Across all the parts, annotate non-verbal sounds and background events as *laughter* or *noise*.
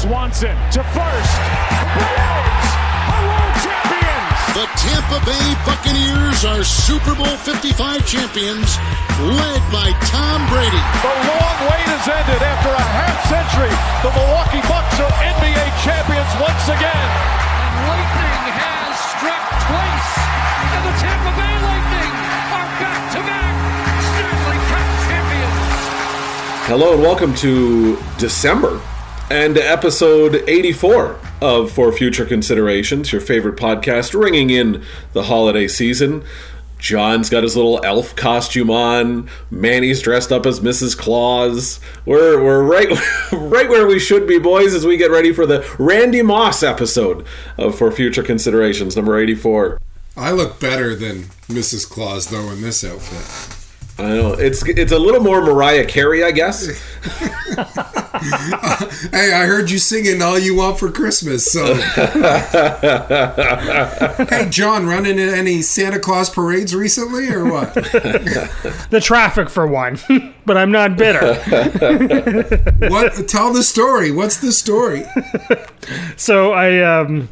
Swanson to first. Braves are world champions. The Tampa Bay Buccaneers are Super Bowl 55 champions, led by Tom Brady. The long wait has ended after a half century. The Milwaukee Bucks are NBA champions once again. And lightning has struck twice, and the Tampa Bay Lightning are back-to-back Stanley Cup champions. Hello and welcome to December and episode 84 of For Future Considerations, your favorite podcast, ringing in the holiday season. John's got his little elf costume on. Manny's dressed up as Mrs. Claus. We're we're right *laughs* right where we should be, boys, as we get ready for the Randy Moss episode of For Future Considerations, number 84. I look better than Mrs. Claus though in this outfit. I know it's it's a little more Mariah Carey, I guess. *laughs* *laughs* Hey, I heard you singing "All You Want for Christmas." So, *laughs* hey, John, running in any Santa Claus parades recently, or what? the traffic for one, but I'm not bitter. What? Tell the story. What's the story? so I um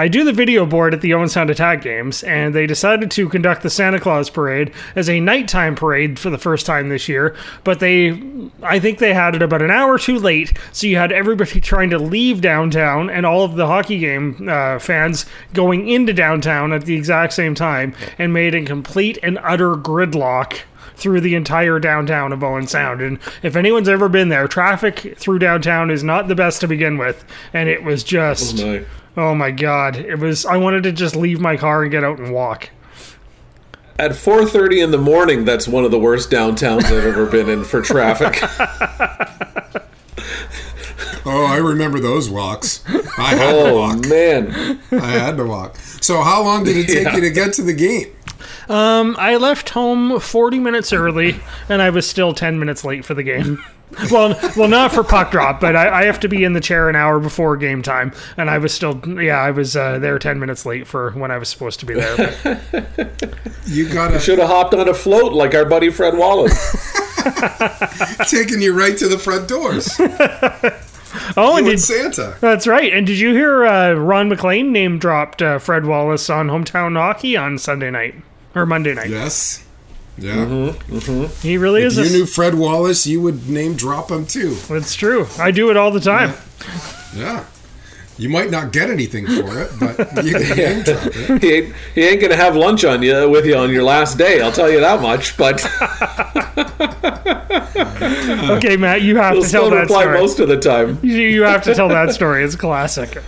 I do the video board at the Owen Sound Attack games, and they decided to conduct the Santa Claus parade as a nighttime parade for the first time this year. But they, I think they had it about an hour too late, so you had everybody *laughs* trying to leave downtown and all of the hockey game uh, fans going into downtown at the exact same time, and made a complete and utter gridlock through the entire downtown of Owen Sound. And if anyone's ever been there, traffic through downtown is not the best to begin with. And it was just, my. Oh my god, it was. I wanted to just leave my car and get out and walk. At 4:30 in the morning, that's one of the worst downtowns I've ever been in for traffic. *laughs* Oh, I remember those walks. I had to Oh walk. man. I had to walk. So, how long did it take Yeah. you to get to the game? Um, I left home 40 minutes early, and I was still 10 minutes late for the game. *laughs* well, well, not for puck drop, but I, I have to be in the chair an hour before game time, and I was still, yeah, I was uh, there 10 minutes late for when I was supposed to be there. But *laughs* You got to Should have hopped on a float like our buddy Fred Wallace. *laughs* *laughs* taking you right to the front doors. oh, and did, Santa. that's right. And did you hear uh, Ron MacLean name dropped uh, Fred Wallace on hometown hockey on Sunday night or Monday night? Yes. Yeah. He really If is. you a, knew Fred Wallace, you would name drop him too. it's true. I do it all the time. Yeah. You might not get anything for it, but *laughs* you can name drop it. he, ain't, he ain't gonna have lunch on you with you on your last day. I'll tell you that much. But *laughs* *laughs* Okay, Matt, you have he'll to tell still that reply story. most of the time. You, you have to tell that story. It's classic.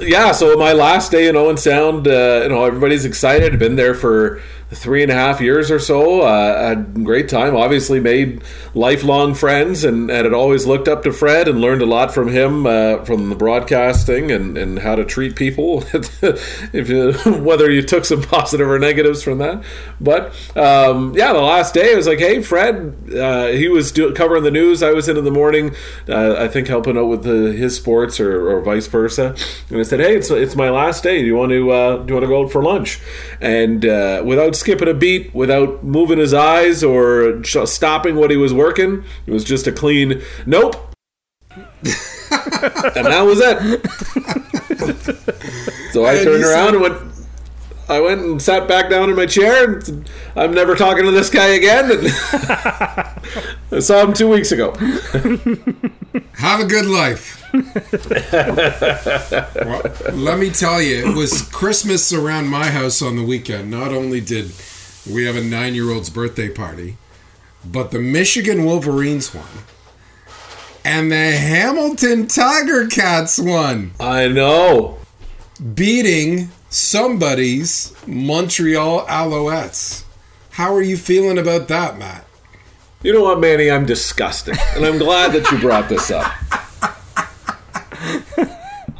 Yeah. So my last day in Owen Sound, uh, you know, everybody's excited. Been there for three and a half years or so. Uh, a great time. Obviously, made lifelong friends, and, and had always looked up to Fred and learned a lot from him uh, from the broadcasting and, and how to treat people. *laughs* if you, *laughs* whether you took some *laughs* positive or negatives from that, but um, yeah, the last day I was like, hey, Fred. Uh, he was do- covering the news. I was in in the morning. Uh, I think helping out with the, his sports or, or vice versa. And I said, hey, it's it's my last day. Do you want to uh, do you want to go out for lunch? And uh, without skipping a beat, without moving his eyes or stopping what he was working, it was just a clean nope. *laughs* and that was it. so I And turned around said- and went. I went and sat back down in my chair. And I'm never talking to this guy again. *laughs* I saw him two weeks ago. Have a good life. Well, let me tell you, it was Christmas around my house on the weekend. Not only did we have a nine year old's birthday party, but the Michigan Wolverines won. And the Hamilton Tiger Cats won, I know. beating somebody's Montreal Alouettes. How are you feeling about that, Matt? You know what, Manny? I'm disgusted, and I'm glad that you brought this up.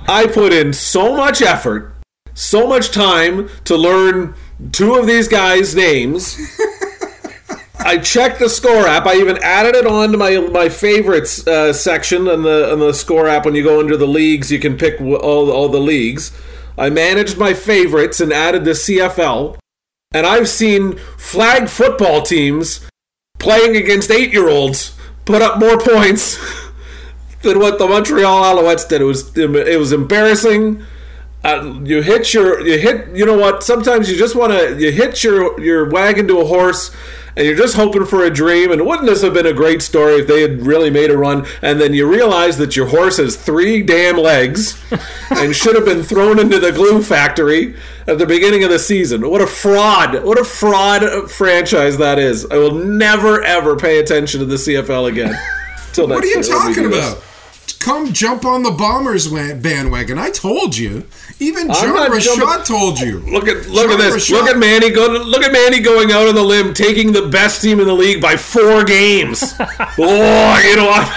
I put in so much effort, so much time to learn two of these guys' names. *laughs* I checked the score app. I even added it on to my my favorites uh, section on the on the score app. When you go under the leagues, you can pick all all the leagues. I managed my favorites and added the CFL. And I've seen flag football teams playing against eight year olds put up more points *laughs* than what the Montreal Alouettes did. It was it was embarrassing. Uh, you hit your you hit you know what? Sometimes you just want to you hit your your wagon to a horse. And you're just hoping for a dream, and wouldn't this have been a great story if they had really made a run? And then you realize that your horse has three damn legs, *laughs* and should have been thrown into the glue factory at the beginning of the season. What a fraud! What a fraud franchise that is. I will never ever pay attention to the CFL again. *laughs* Till What are you next time we talking about? this. Come jump on the Bombers bandwagon. I told you. Even John Rashad jumping- told you. Look at look at this. Rashad- Look at Manny go. Look at Manny going out on the limb, taking the best team in the league by four games. *laughs* oh, you know what?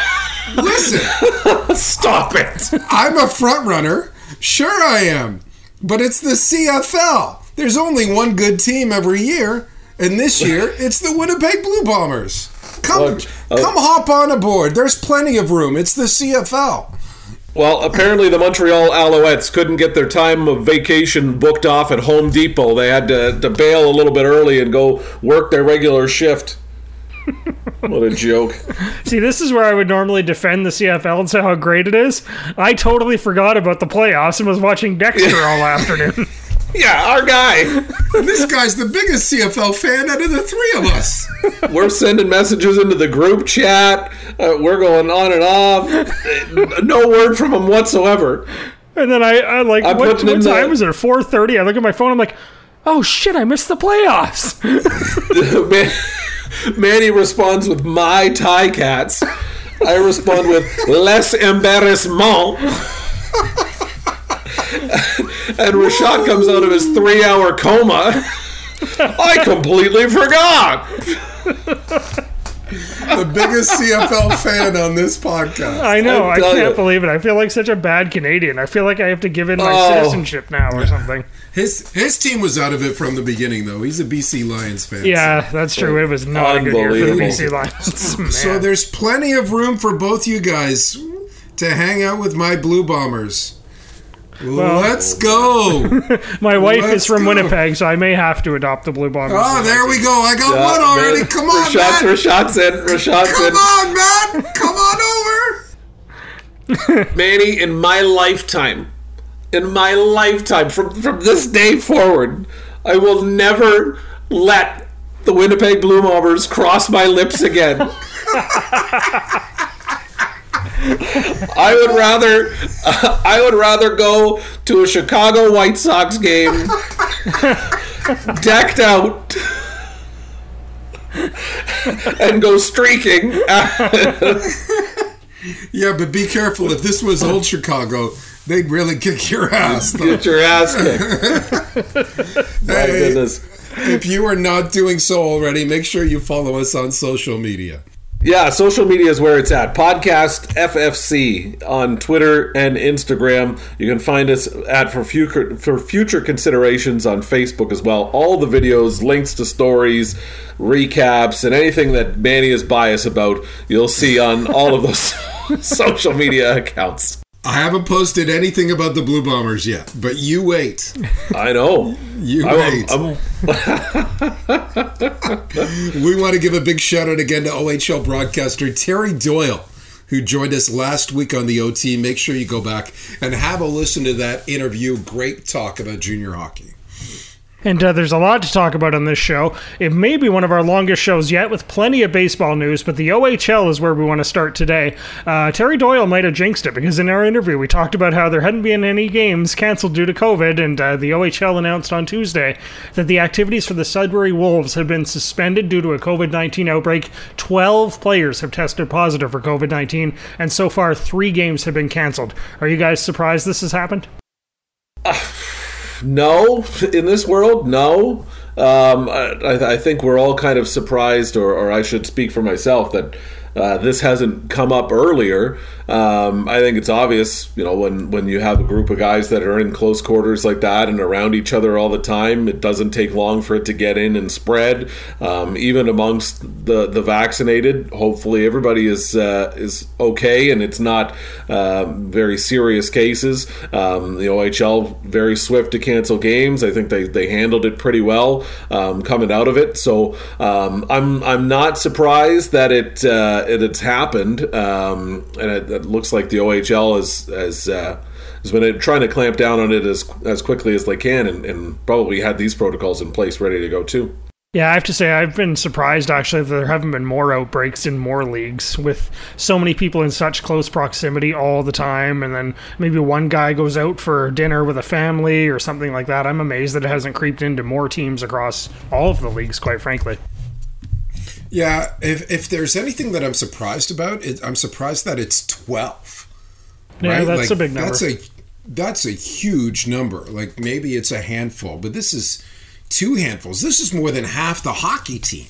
Listen, *laughs* Stop it. I'm a front runner. Sure, I am. But it's the CFL. There's only one good team every year, and this year it's the Winnipeg Blue Bombers. Come, Look, uh, come hop on aboard. There's plenty of room. It's the CFL. Well, apparently the Montreal Alouettes couldn't get their time of vacation booked off at Home Depot. They had to, to bail a little bit early and go work their regular shift. *laughs* what a joke. See, this is where I would normally defend the CFL and say how great it is. I totally forgot about the playoffs and was watching Dexter all *laughs* afternoon. *laughs* Yeah, our guy. *laughs* This guy's the biggest CFL fan out of the three of us. *laughs* We're sending messages into the group chat. Uh, we're going on and off. No word from him whatsoever. And then I, I like, I'm what, putting what in time the- was it? 4.30. I look at my phone. I'm like, oh shit, I missed the playoffs. Man- Manny responds with my tie cats. I respond with less embarrassment. And Rashad comes out of his three hour coma. I completely forgot. The biggest CFL fan on this podcast. I know. I I can't you. believe it. I feel like such a bad Canadian. I feel like I have to give in my Oh. citizenship now or something. His his team was out of it from the beginning, though. He's a BC Lions fan. Yeah, that's true. It was not a good year for the BC Lions. *laughs* So there's plenty of room for both you guys to hang out with my Blue Bombers. Let's go. *laughs* my wife is let's from go. Winnipeg, so I may have to adopt the Blue Bombers. Oh, there we go. I got one already. Come on, Rashad's, man. Rashad's in. Rashad's Come in. on, man. Come on over. *laughs* Manny, in my lifetime, in my lifetime, from from this day forward, I will never let the Winnipeg Blue Bombers cross my lips again. *laughs* I would rather, *laughs* I would rather go to a Chicago White Sox game, *laughs* decked out, and go streaking. Yeah, but be careful. If this was old Chicago, they'd really kick your ass. though. Get your ass kicked. *laughs* My Hey, goodness. If you are not doing so already, make sure you follow us on social media. Yeah, social media is where it's at. Podcast FFC on Twitter and Instagram. You can find us at for future for future considerations on Facebook as well. All the videos, links to stories, recaps, and anything that Manny is biased about, you'll see on all of those *laughs* social media accounts. I haven't posted anything about the Blue Bombers yet, but you wait. I know. You I, wait. I'm, *laughs* We want to give a big shout out again to OHL broadcaster Terry Doyle, who joined us last week on the OT. Make sure you go back and have a listen to that interview. Great talk about junior hockey. And uh, there's a lot to talk about on this show. It may be one of our longest shows yet, with plenty of baseball news, but the OHL is where we want to start today. Uh, Terry Doyle might have jinxed it because in our interview we talked about how there hadn't been any games canceled due to COVID, and uh, the OHL announced on Tuesday that the activities for the Sudbury Wolves have been suspended due to a COVID 19 outbreak. 12 players have tested positive for COVID 19, and so far three games have been canceled. Are you guys surprised this has happened? No, in this world, no. Um, I, I think we're all kind of surprised, or, or I should speak for myself, that uh, this hasn't come up earlier. Um, I think it's obvious, you know, when, when you have a group of guys that are in close quarters like that and around each other all the time, it doesn't take long for it to get in and spread. Um, even amongst the, the vaccinated, hopefully everybody is uh, is okay and it's not uh, very serious cases. Um, the OHL very swift to cancel games. I think they, they handled it pretty well um, coming out of it. So um, I'm I'm not surprised that it uh, it, it's happened, um, and it, it, looks like the OHL has has, uh, has been trying to clamp down on it as as quickly as they can, and, and probably had these protocols in place ready to go too. Yeah, I have to say I've been surprised actually that there haven't been more outbreaks in more leagues with so many people in such close proximity all the time and then maybe one guy goes out for dinner with a family or something like that. I'm amazed that it hasn't creeped into more teams across all of the leagues quite frankly. Yeah, if if there's anything that I'm surprised about, it, I'm surprised that it's 12. Yeah, right? that's like, a big number. That's a that's a huge number. Like maybe it's a handful, but this is two handfuls. This is more than half the hockey team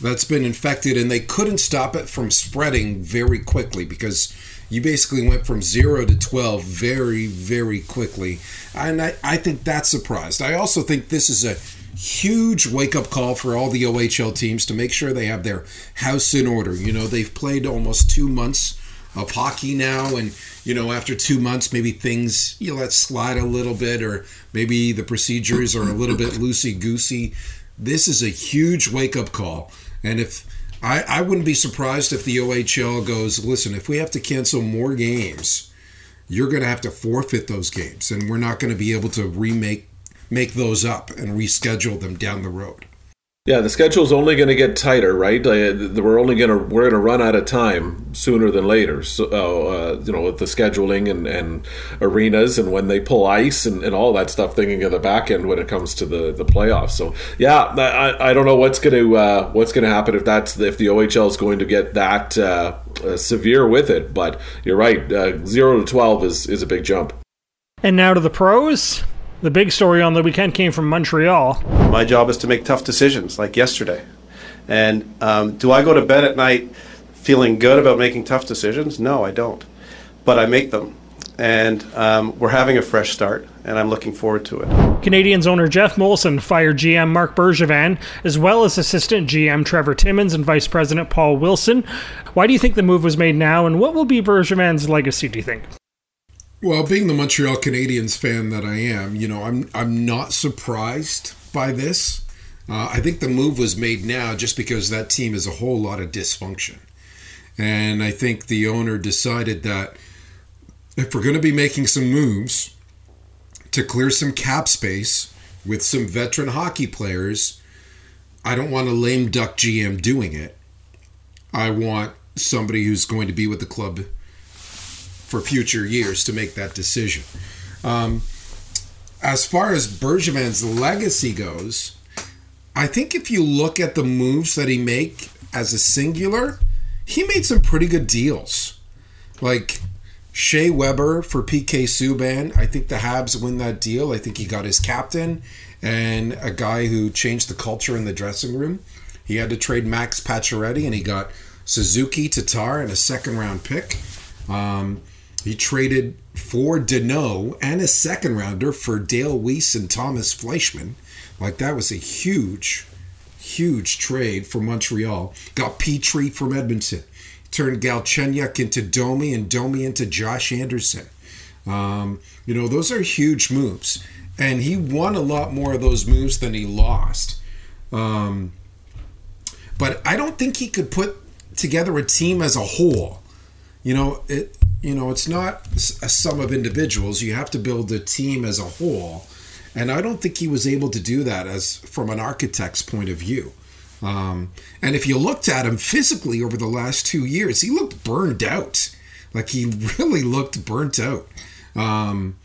that's been infected, and they couldn't stop it from spreading very quickly because you basically went from zero to 12 very, very quickly. And I, I think that's surprised. I also think this is a huge wake up call for all the OHL teams to make sure they have their house in order. You know, they've played almost two months of hockey now, and you know, after two months, maybe things you let slide a little bit, or maybe the procedures are a little bit loosey goosey. This is a huge wake up call. And if I, I wouldn't be surprised if the OHL goes, listen, if we have to cancel more games, you're going to have to forfeit those games, and we're not going to be able to remake make those up and reschedule them down the road. Yeah, the schedule is only going to get tighter, right? Uh, we're only going to we're going to run out of time sooner than later. So, uh, you know, with the scheduling and, and arenas and when they pull ice and, and all that stuff, thinking of the back end when it comes to the, the playoffs. So, yeah, I, I don't know what's going to uh, what's going to happen if that's if the OHL is going to get that uh, uh, severe with it. But you're right, uh, zero to twelve is is a big jump. And now to the pros. The big story on the weekend came from Montreal. My job is to make tough decisions, like yesterday. And um, do I go to bed at night feeling good about making tough decisions? No, I don't. But I make them. And um, we're having a fresh start, and I'm looking forward to it. Canadiens owner Geoff Molson fired GM Marc Bergevin, as well as assistant GM Trevor Timmins and vice president Paul Wilson. Why do you think the move was made now, and what will be Bergevin's legacy, do you think? Well, being the Montreal Canadiens fan that I am, you know, I'm I'm not surprised by this. Uh, I think the move was made now just because that team is a whole lot of dysfunction, and I think the owner decided that if we're going to be making some moves to clear some cap space with some veteran hockey players, I don't want a lame duck GM doing it. I want somebody who's going to be with the club for future years to make that decision. Um, as far as Bergevin's legacy goes, I think if you look at the moves that he make as a singular, he made some pretty good deals. Like Shea Weber for PK Subban. I think the Habs win that deal. I think he got his captain and a guy who changed the culture in the dressing room. He had to trade Max Pacioretty and he got Suzuki Tatar and a second round pick. Um, he traded for Danault and a second rounder for Dale Weise and Tomas Fleischmann. Like that was a huge, huge trade for Montreal. Got Petry from Edmonton. Turned Galchenyuk into Domi and Domi into Josh Anderson. Um, you know, those are huge moves. And he won a lot more of those moves than he lost. Um, but I don't think he could put together a team as a whole. You know, it, you know, it's not a sum of individuals. You have to build a team as a whole. And I don't think he was able to do that as from an architect's point of view. Um, and if you looked at him physically over the last two years, he looked burned out. Like he *laughs* really looked burnt out. Um,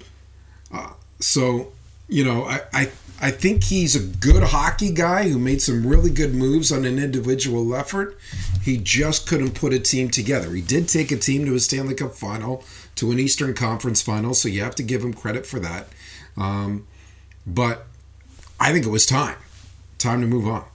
uh, so, you know, I, I I think he's a good hockey guy who made some really good moves on an individual effort. He just couldn't put a team together. He did take a team to a Stanley Cup final, to an Eastern Conference final, so you have to give him credit for that. Um, but I think it was time. Time to move on.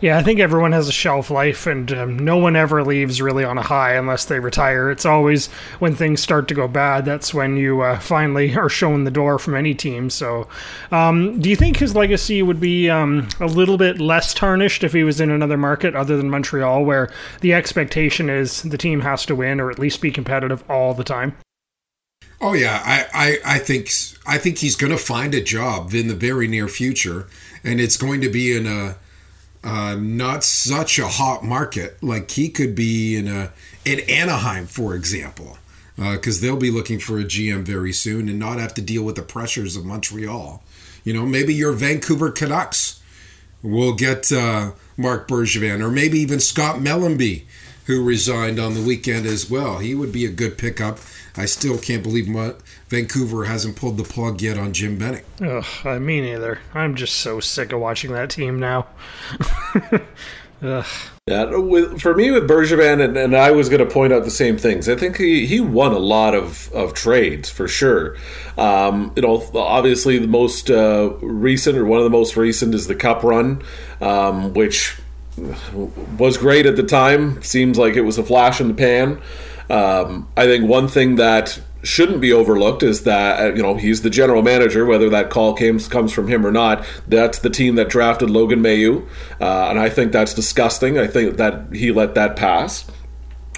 Yeah, I think everyone has a shelf life, and um, no one ever leaves really on a high unless they retire. It's always when things start to go bad that's when you uh, finally *laughs* are shown the door from any team. So, um, do you think his legacy would be um, a little bit less tarnished if he was in another market other than Montreal, where the expectation is the team has to win or at least be competitive all the time? Oh yeah, I, I, I think I think he's going to find a job in the very near future, and it's going to be in a uh, not such a hot market. Like he could be in a in Anaheim, for example, uh because uh, they'll be looking for a GM very soon and not have to deal with the pressures of Montreal. You know, maybe your Vancouver Canucks will get uh, Marc Bergevin, or maybe even Scott Mellanby, who resigned on the weekend as well. He would be a good pickup. I still can't believe Vancouver hasn't pulled the plug yet on Jim Benning. Ugh, I mean either. I'm just so sick of watching that team now. *laughs* Ugh. Yeah, with, for me with Bergevin, and, and I was going to point out the same things. I think he, he won a lot of, of trades for sure. Um, you know, obviously the most uh, recent or one of the most recent is the Cup run, um, which was great at the time. Seems like it was a flash in the pan. Um, I think one thing that shouldn't be overlooked is that uh, you know he's the general manager, whether that call came, comes from him or not. That's the team that drafted Logan Mailloux uh, and I think that's disgusting. I think that he let that pass.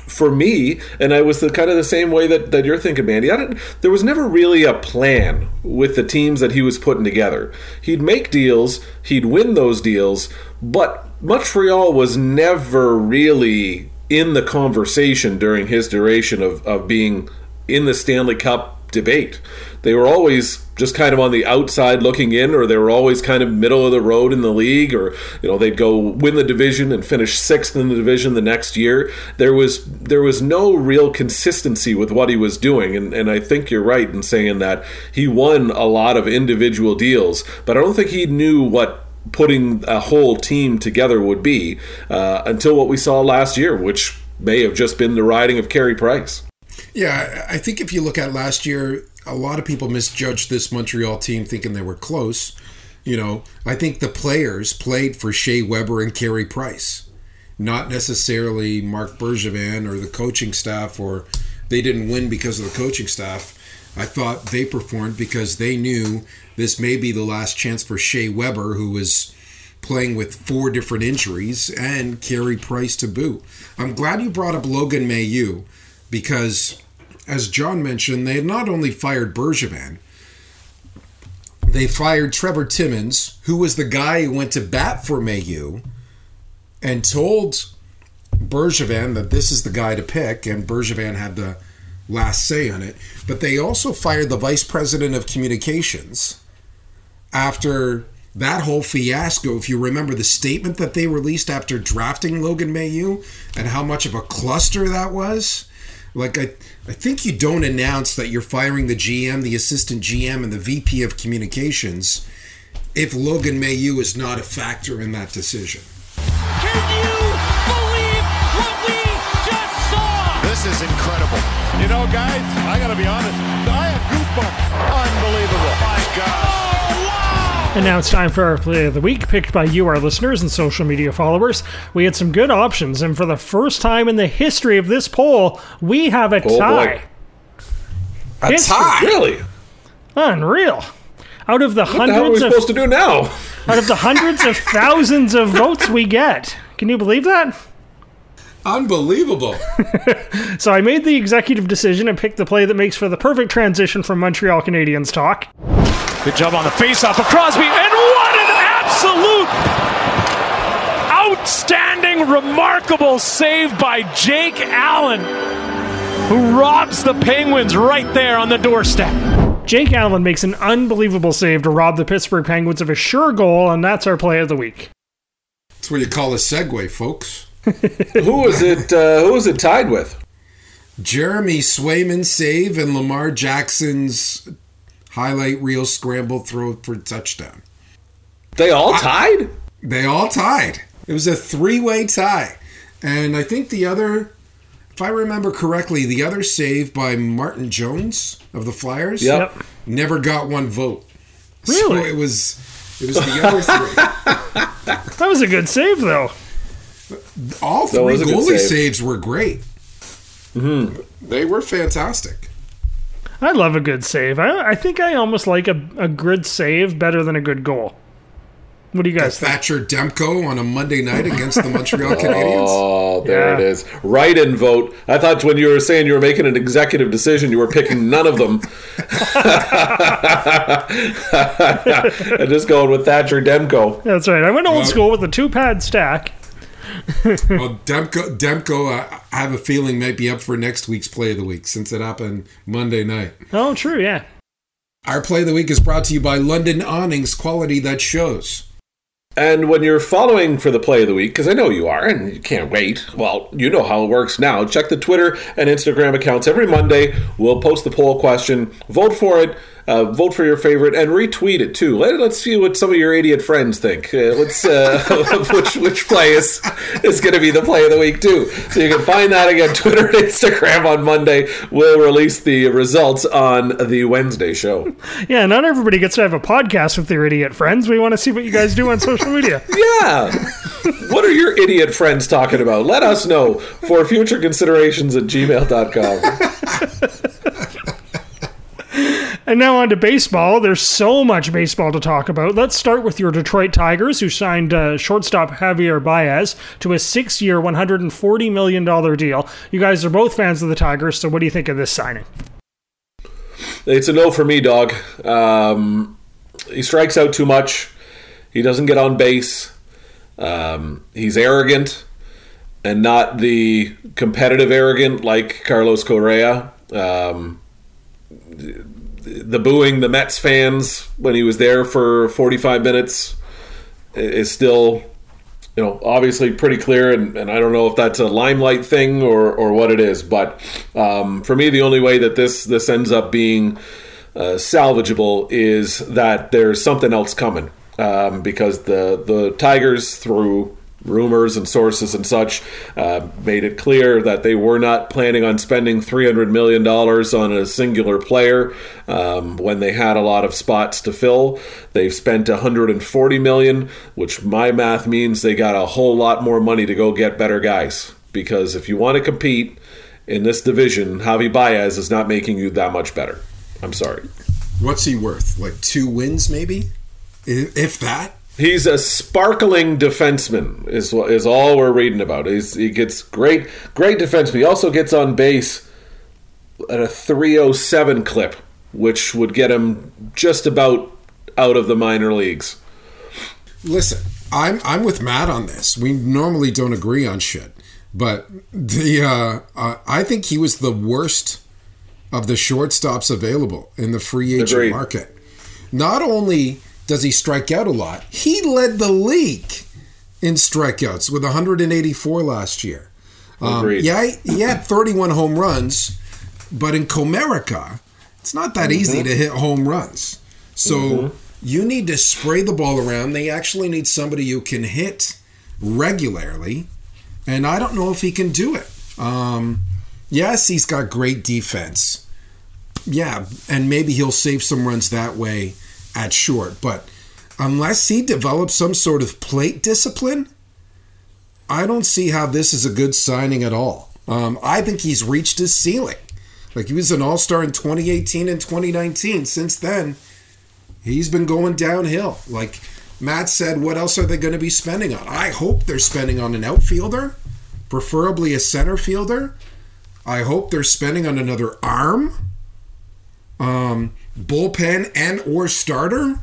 For me, and I was the kind of the same way that, that you're thinking, Mandy. I didn't, there was never really a plan with the teams that he was putting together. He'd make deals, he'd win those deals, but Montreal was never really in the conversation during his duration of, of being in the Stanley Cup debate. They were always just kind of on the outside looking in, or they were always kind of middle of the road in the league, or you know they'd go win the division and finish sixth in the division the next year. There was there was no real consistency with what he was doing, and, and I think you're right in saying that he won a lot of individual deals, but I don't think he knew what putting a whole team together would be uh, until what we saw last year, which may have just been the riding of Carey Price. Yeah, I think if you look at last year, a lot of people misjudged this Montreal team thinking they were close. You know, I think the players played for Shea Weber and Carey Price, not necessarily Marc Bergevin or the coaching staff, or they didn't win because of the coaching staff. I thought they performed because they knew this may be the last chance for Shea Weber, who was playing with four different injuries, and Carey Price to boot. I'm glad you brought up Logan Mailloux because, as John mentioned, they had not only fired Bergevin, they fired Trevor Timmins, who was the guy who went to bat for Mailloux and told Bergevin that this is the guy to pick, and Bergevin had the last say on it. But they also fired the vice president of communications after that whole fiasco. If you remember the statement that they released after drafting Logan Mailloux and how much of a cluster that was. Like I, I think you don't announce that you're firing the GM, the assistant GM, and the VP of communications if Logan Mailloux is not a factor in that decision. Can you believe what we just saw? This is incredible. You know, guys, I got to be honest. I have goosebumps. Unbelievable. My God. And now it's time for our play of the week, picked by you, our listeners and social media followers. We had some good options, and for the first time in the history of this poll, we have a Oh, tie. boy. A History. tie. Really? Unreal. Out of the What the hell are we hundreds of supposed to do now? out of the hundreds of thousands of votes we get. Can you believe that? Unbelievable. *laughs* So I made the executive decision and picked the play that makes for the perfect transition from Montreal Canadiens talk. Good job on the faceoff of Crosby, and what an absolute outstanding, remarkable save by Jake Allen, who robs the Penguins right there on the doorstep. Jake Allen makes an unbelievable save to rob the Pittsburgh Penguins of a sure goal, and that's our play of the week. That's what you call a segue, folks. *laughs* who was it? Uh, who was it tied with? Jeremy Swayman's save and Lamar Jackson's highlight reel scramble throw for touchdown. They all tied. They all tied. It was a three way tie. And I think the other, if I remember correctly, the other save by Martin Jones of the Flyers Yep. never got one vote. Really? So it was it was the other three. *laughs* That was a good save, though. All three was a goalie save. saves were great. Mm-hmm. They were fantastic. I love a good save. I, I think I almost like a, a good save better than a good goal. What do you guys think? Thatcher Demko on a Monday night against the Montreal *laughs* oh, Canadiens. Oh, there it Yeah. is. Write in vote. I thought when you were saying you were making an executive decision, you were picking none of them. *laughs* *laughs* and just going with Thatcher Demko. That's right. I went old school with a two pad stack. Well, Demko, Demko, uh, I have a feeling might be up for next week's play of the week since it happened Monday night. Oh, true. Yeah. Our play of the week is brought to you by London Awnings, quality that shows. And when you're following for the play of the week, because I know you are and you can't wait, well, you know how it works now. Check the Twitter and Instagram accounts every Monday. We'll post the poll question, vote for it, uh, vote for your favorite, and retweet it too. Let, let's see what some of your idiot friends think. Uh, let's uh, *laughs* which which play is is going to be the play of the week too. So you can find that again *laughs* Twitter and Instagram on Monday. We'll release the results on the Wednesday show. *laughs* Yeah. Not everybody gets to have a podcast with their idiot friends. We want to see what you guys do on social media. Yeah. what are your idiot friends talking about? Let us know for future considerations at gmail.com. And now on to baseball. There's so much baseball to talk about. Let's start with your Detroit Tigers, who signed uh, shortstop Javier Baez to a six-year, $140 million deal. You guys are both fans of the Tigers, so what do you think of this signing? It's a no for me, dog. Um, he strikes out too much. He doesn't get on base. Um, he's arrogant and not the competitive arrogant like Carlos Correa. Um, the booing the Mets fans when he was there for 45 minutes is still, you know, obviously pretty clear. And, and I don't know if that's a limelight thing or, or what it is. But um, for me, the only way that this this ends up being uh, salvageable is that there's something else coming. Um, because the the Tigers through rumors and sources and such uh, made it clear that they were not planning on spending $300 million on a singular player um, when they had a lot of spots to fill. They've spent 140 million, which my math means they got a whole lot more money to go get better guys. Because if you want to compete in this division, Javi Baez is not making you that much better. I'm sorry. What's he worth? Like two wins, maybe? If that? He's a sparkling defenseman, is is all we're reading about. He's, he gets great, great defenseman. He also gets on base at a 307 clip, which would get him just about out of the minor leagues. Listen, I'm I'm with Matt on this. We normally don't agree on shit, but the uh, uh, I think he was the worst of the shortstops available in the free agent Agreed. market. Not only does he strike out a lot, he led the league in strikeouts with 184 last year. Um, yeah, he- he had 31 home runs, but in Comerica, it's not that easy to hit home runs. So you need to spray the ball around. They actually need somebody who can hit regularly, and I don't know if he can do it. Um, yes, he's got great defense. Yeah, and maybe he'll save some runs that way at short. But unless he develops some sort of plate discipline, I don't see how this is a good signing at all. Um, I think he's reached his ceiling. Like he was an all star in 2018 and 2019. Since then, he's been going downhill. Like Matt said, what else are they going to be spending on? I hope they're spending on an outfielder, preferably a center fielder. I hope they're spending on another arm, um, bullpen, and or starter.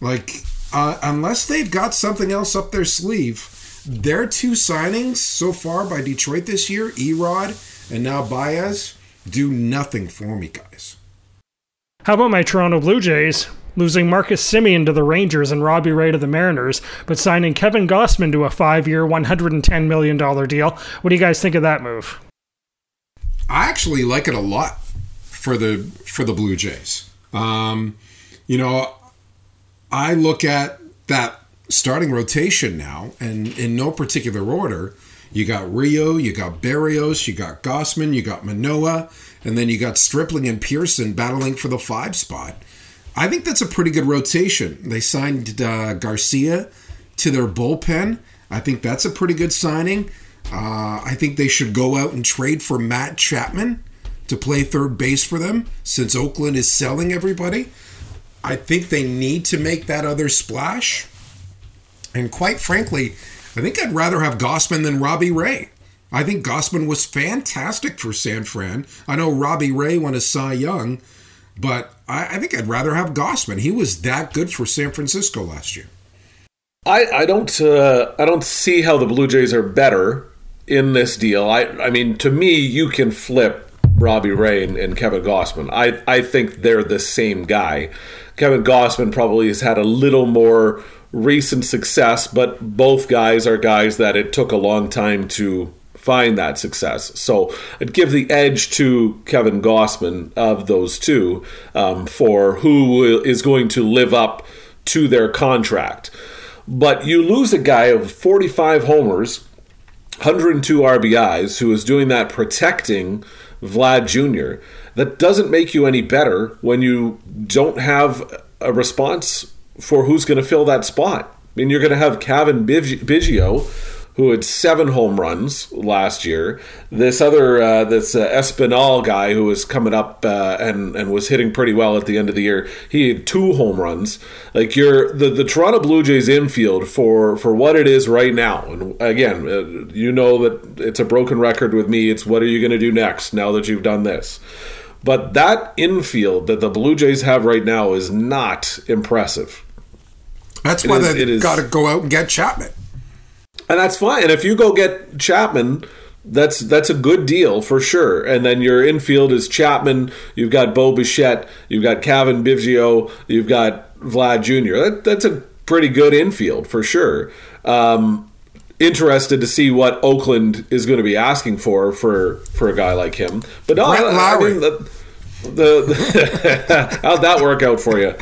Like uh, unless they've got something else up their sleeve, their two signings so far by Detroit this year, Erod and now Baez, do nothing for me, guys. How about my Toronto Blue Jays? Losing Marcus Semien to the Rangers and Robbie Ray to the Mariners, but signing Kevin Gausman to a five year, $110 million deal. What do you guys think of that move? I actually like it a lot for the for the Blue Jays. Um, you know, I look at that starting rotation now, and in no particular order, you got Ryu, you got Berrios, you got Gausman, you got Manoah, and then you got Stripling and Pearson battling for the five spot. I think that's a pretty good rotation. They signed uh, Garcia to their bullpen. I think that's a pretty good signing. Uh, I think they should go out and trade for Matt Chapman to play third base for them since Oakland is selling everybody. I think they need to make that other splash. And quite frankly, I think I'd rather have Gausman than Robbie Ray. I think Gausman was fantastic for San Fran. I know Robbie Ray won a Cy Young, but I, I think I'd rather have Gausman. He was that good for San Francisco last year. I, I don't uh, I don't see how the Blue Jays are better in this deal. I I mean to me you can flip Robbie Ray and, and Kevin Gausman. I I think they're the same guy. Kevin Gausman probably has had a little more recent success, but both guys are guys that it took a long time to find that success. So I'd give the edge to Kevin Gausman of those two um, for who is going to live up to their contract. But you lose a guy of 45 homers, 102 RBIs, who is doing that protecting Vlad Jr. That doesn't make you any better when you don't have a response for who's going to fill that spot. I mean, you're going to have Cavan Biggio, who had seven home runs last year. This other, uh, this uh, Espinal guy who was coming up uh, and and was hitting pretty well at the end of the year. He had two home runs. Like you're the the Toronto Blue Jays infield for for what it is right now. And again, uh, you know that it's a broken record with me. It's what are you going to do next now that you've done this? But that infield that the Blue Jays have right now is not impressive. That's why they've got to go out and get Chapman. And that's fine. And if you go get Chapman, that's that's a good deal for sure. And then your infield is Chapman. You've got Bo Bichette. You've got Cavan Biggio. You've got Vlad Jr. That, that's a pretty good infield for sure. Um, interested to see what Oakland is going to be asking for for for a guy like him. But no, Brett I, I mean, the, the, *laughs* how'd that work out for you?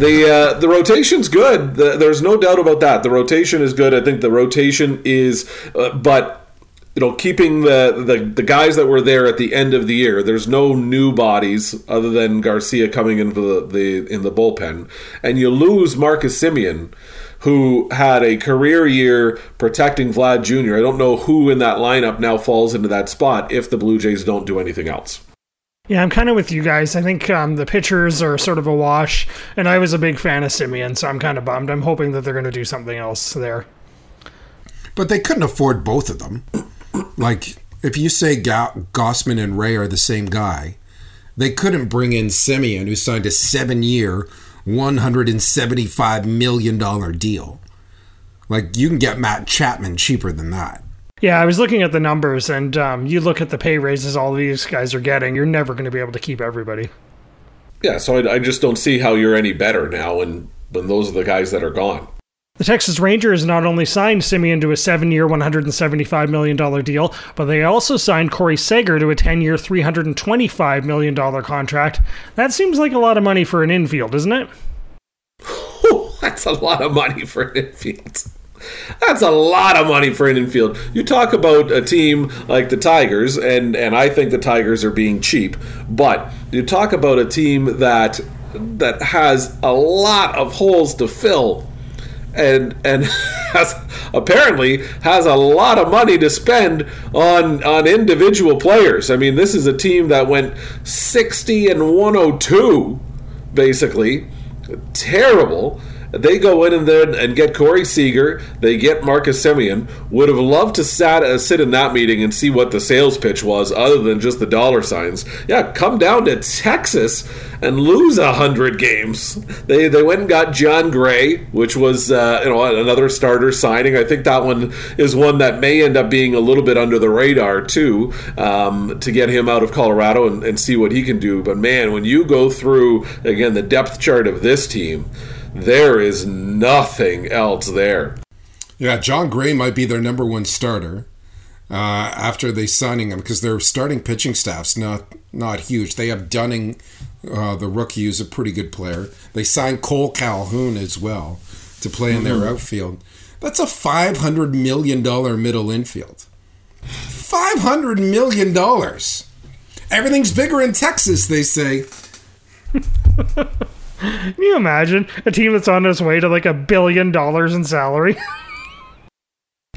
the uh, the rotation's good. The, there's no doubt about that. The rotation is good. I think the rotation is, uh, but you know, keeping the, the the guys that were there at the end of the year. There's no new bodies other than Garcia coming into the, the in the bullpen, and you lose Marcus Semien who had a career year protecting Vlad Jr. I don't know who in that lineup now falls into that spot if the Blue Jays don't do anything else. Yeah, I'm kind of with you guys. I think um, the pitchers are sort of a wash, and I was a big fan of Semien, so I'm kind of bummed. I'm hoping that they're going to do something else there. But they couldn't afford both of them. like, if you say Ga- Gausman and Ray are the same guy, they couldn't bring in Semien, who signed a seven year, $175 million deal. Like, you can get Matt Chapman cheaper than that. Yeah, I was looking at the numbers, and um, you look at the pay raises all these guys are getting. You're never going to be able to keep everybody. Yeah, so I, I, just don't see how you're any better now when when those are the guys that are gone. The Texas Rangers not only signed Semien to a seven-year, $175 million deal, but they also signed Corey Seager to a 10-year, $325 million contract. That seems like a lot of money for an infield, isn't it? *laughs* That's a lot of money for an infield. That's a lot of money for an infield. You talk about a team like the Tigers, and, and I think the Tigers are being cheap, but you talk about a team that that has a lot of holes to fill and and *laughs* has apparently has a lot of money to spend on on individual players. I mean, this is a team that went 60 and 102 basically. Terrible they go in and then and get Corey Seager. They get Marcus Semien. Would have loved to sat, uh, sit in that meeting and see what the sales pitch was, other than just the dollar signs. Yeah, come down to Texas and lose a hundred games. They they went and got Jon Gray, which was uh, you know another starter signing. I think that one is one that may end up being a little bit under the radar too, um, to get him out of Colorado and, and see what he can do. But man, when you go through again the depth chart of this team there is nothing else there. Yeah, Jon Gray might be their number one starter uh, after they signing him because their starting pitching staff's not not huge. They have Dunning, uh, the rookie, who's a pretty good player. They signed Kole Calhoun as well to play in mm-hmm. their outfield. That's a five hundred million dollar middle infield. Five hundred million dollars. Everything's bigger in Texas, they say. *laughs* *laughs* Can you imagine a team that's on its way to like a billion dollars in salary? *laughs*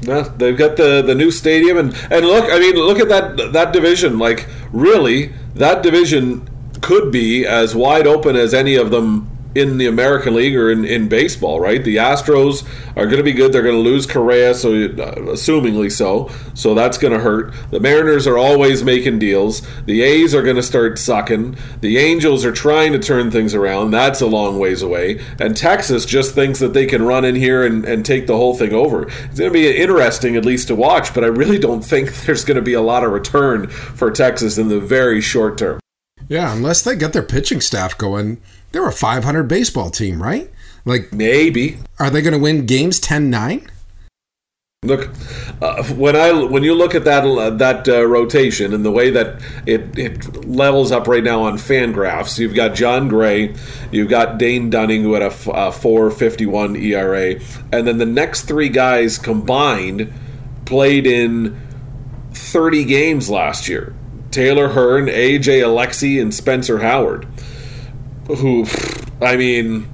Yeah, they've got the, the new stadium and, and look, I mean, look at that that division. Like, really, that division could be as wide open as any of them in the American League or in, in baseball, right? The Astros are going to be good. They're going to lose Correa, so uh, assumingly so. So that's going to hurt. The Mariners are always making deals. The A's are going to start sucking. The Angels are trying to turn things around. That's a long ways away. And Texas just thinks that they can run in here and, and take the whole thing over. It's going to be interesting, at least to watch, but I really don't think *laughs* there's going to be a lot of return for Texas in the very short term. Yeah, unless they get their pitching staff going, they're a 500 baseball team, right? Like, maybe. Are they going to win games 10 9? Look, uh, when I when you look at that uh, that uh, rotation and the way that it it levels up right now on Fangraphs, you've got Jon Gray, you've got Dane Dunning who had a, f- a 4.51 ERA, and then the next three guys combined played in 30 games last year. Taylor Hearn, AJ Alexy, and Spencer Howard. Who, I mean,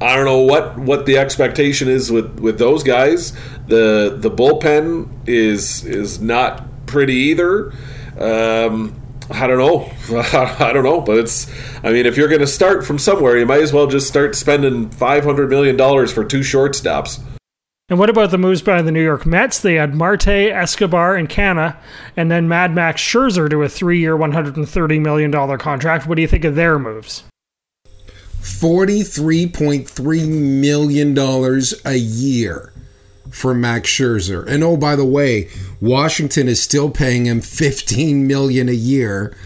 I don't know what what the expectation is with with those guys. The the bullpen is is not pretty either. Um, I don't know. *laughs* I don't know, but it's. I mean, if you're going to start from somewhere, you might as well just start spending five hundred million dollars for two shortstops. And what about the moves by the New York Mets? They had Marte, Escobar, and Canha, and then Mad Max Scherzer to a three-year, one hundred and thirty million dollar contract. What do you think of their moves? $43.3 million a year for Max Scherzer. And oh, by the way, Washington is still paying him 15 million a year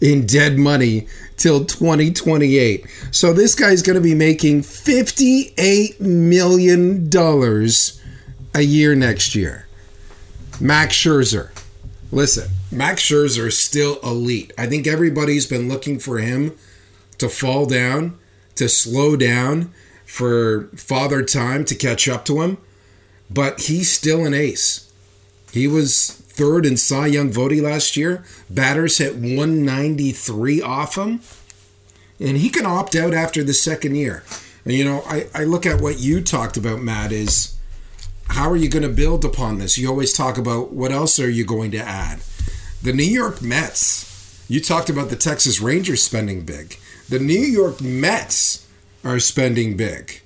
in dead money till 2028. So this guy's going to be making $58 million a year next year. Max Scherzer. Listen, Max Scherzer is still elite. I think everybody's been looking for him to fall down to slow down for Father Time to catch up to him, but he's still an ace. He was third in Cy Young voting last year. Batters hit 193 off him, and he can opt out after the second year. And you know, I, I look at what you talked about, Matt, is how are you going to build upon this? You always talk about what else are you going to add? The New York Mets, you talked about the Texas Rangers spending big. The New York Mets are spending big.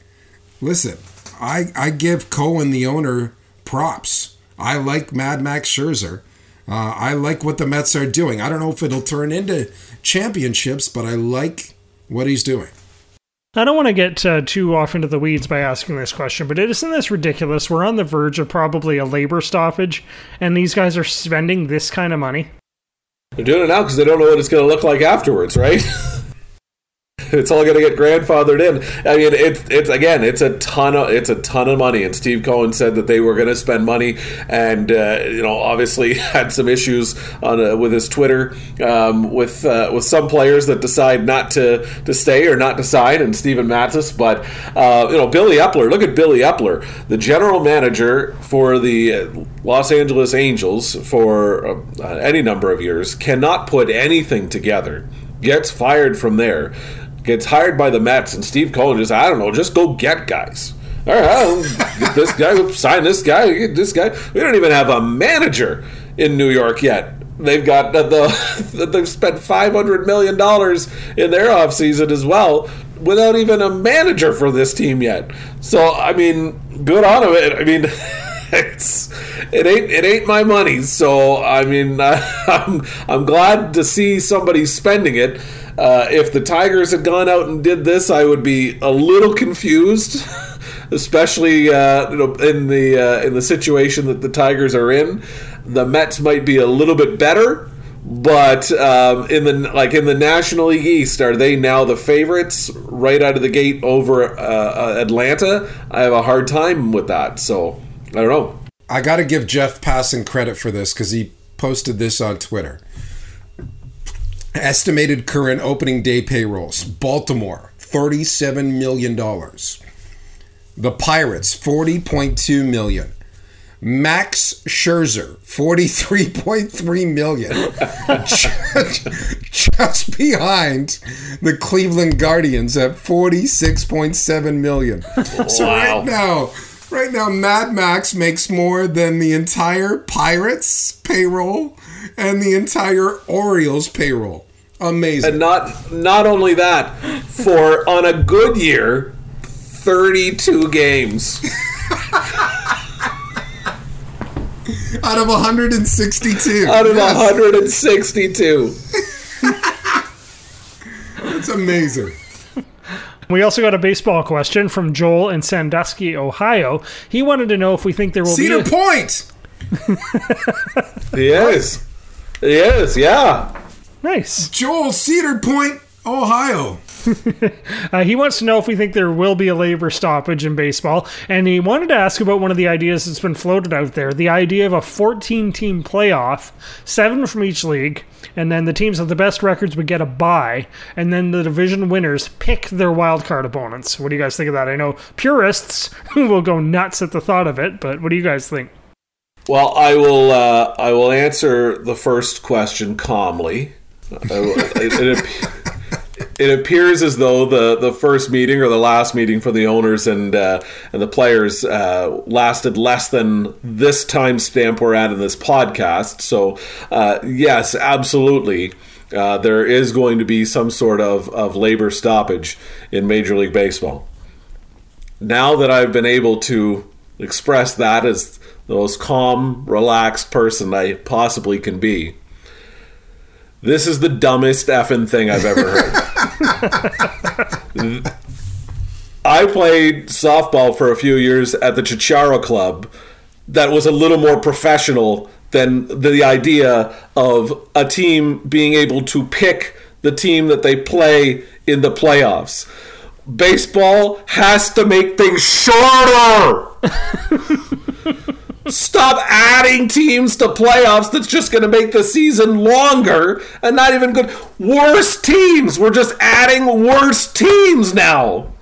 Listen, I, I give Cohen, the owner, props. I like Mad Max Scherzer. Uh, I like what the Mets are doing. I don't know if it'll turn into championships, but I like what he's doing. I don't want to get uh, too off into the weeds by asking this question, but isn't this ridiculous? We're on the verge of probably a labor stoppage, and these guys are spending this kind of money. They're doing it now because they don't know what it's going to look like afterwards, right? *laughs* *laughs* it's all going to get grandfathered in. I mean, it's it's again, it's a ton of it's a ton of money. And Steve Cohen said that they were going to spend money, and uh, you know, obviously *laughs* had some issues on uh, with his Twitter um, with uh, with some players that decide not to to stay or not to sign, and Steven Matzus. But uh, you know, Billy Eppler. Look at Billy Eppler, the general manager for the Los Angeles Angels for uh, any number of years, cannot put anything together. Gets fired from there gets hired by the Mets, and Steve Cohen just, I don't know, just go get guys. All right, get this guy, sign this guy, get this guy. We don't even have a manager in New York yet. They've got the, the *laughs* they've spent five hundred million dollars in their offseason as well, without even a manager for this team yet. So I mean, good on them. I mean. *laughs* it's it ain't it ain't my money. So I mean, I, *laughs* I'm I'm glad to see somebody spending it. Uh, if the Tigers had gone out and did this, I would be a little confused, *laughs* especially uh, in the uh, in the situation that the Tigers are in. The Mets might be a little bit better, but um, in the like in the National League East, are they now the favorites right out of the gate over uh, uh, Atlanta? I have a hard time with that. So I don't know. I got to give Jeff Passan credit for this because he posted this on Twitter. Estimated current opening day payrolls Baltimore, $37 million. The Pirates, 40.2 million. Max Scherzer, 43.3 million. just, *laughs* just behind the Cleveland Guardians at 46.7 million. So right now, right now, Mad Max makes more than the entire Pirates payroll and the entire Orioles payroll. Amazing. And not not only that, for on a good year, 32 games. *laughs* Out of 162. Out of Yes, 162. *laughs* That's amazing. We also got a baseball question from Joel in Sandusky, Ohio. He wanted to know if we think there will Cedar be. A- Point. He is. He is, yeah. nice. Joel, Cedar Point, Ohio. *laughs* Uh, he wants to know if we think there will be a labor stoppage in baseball, and he wanted to ask about one of the ideas that's been floated out there: the idea of a 14-team playoff, seven from each league, and then the teams with the best records would get a bye, and then the division winners pick their wild card opponents. What do you guys think of that? I know purists *laughs* will go nuts at the thought of it, but what do you guys think? Well, I will. Uh, I will answer the first question calmly. It, it, it appears as though the, the first meeting or the last meeting for the owners and uh, and the players uh, lasted less than this time stamp we're at in this podcast. So, uh, yes, absolutely. Uh, there is going to be some sort of, of labor stoppage in Major League Baseball now that I've been able to express that as the most calm, relaxed person I possibly can be, this is the dumbest effing thing I've ever heard. *laughs* I played softball for a few years at the Chicharo Club that was a little more professional than the idea of a team being able to pick the team that they play in the playoffs. Baseball has to make things shorter. *laughs* Stop adding teams to playoffs that's just going to make the season longer and not even good. Worse teams. We're just adding worse teams now.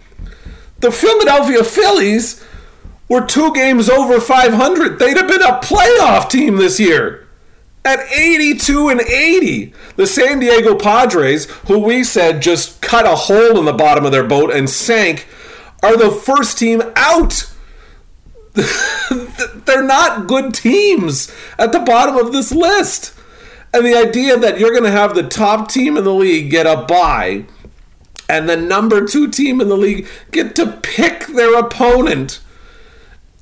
The Philadelphia Phillies were two games over 500. They'd have been a playoff team this year at 82 and 80. The San Diego Padres, who we said just cut a hole in the bottom of their boat and sank, are the first team out. *laughs* They're not good teams at the bottom of this list. And the idea that you're going to have the top team in the league get a bye and the number two team in the league get to pick their opponent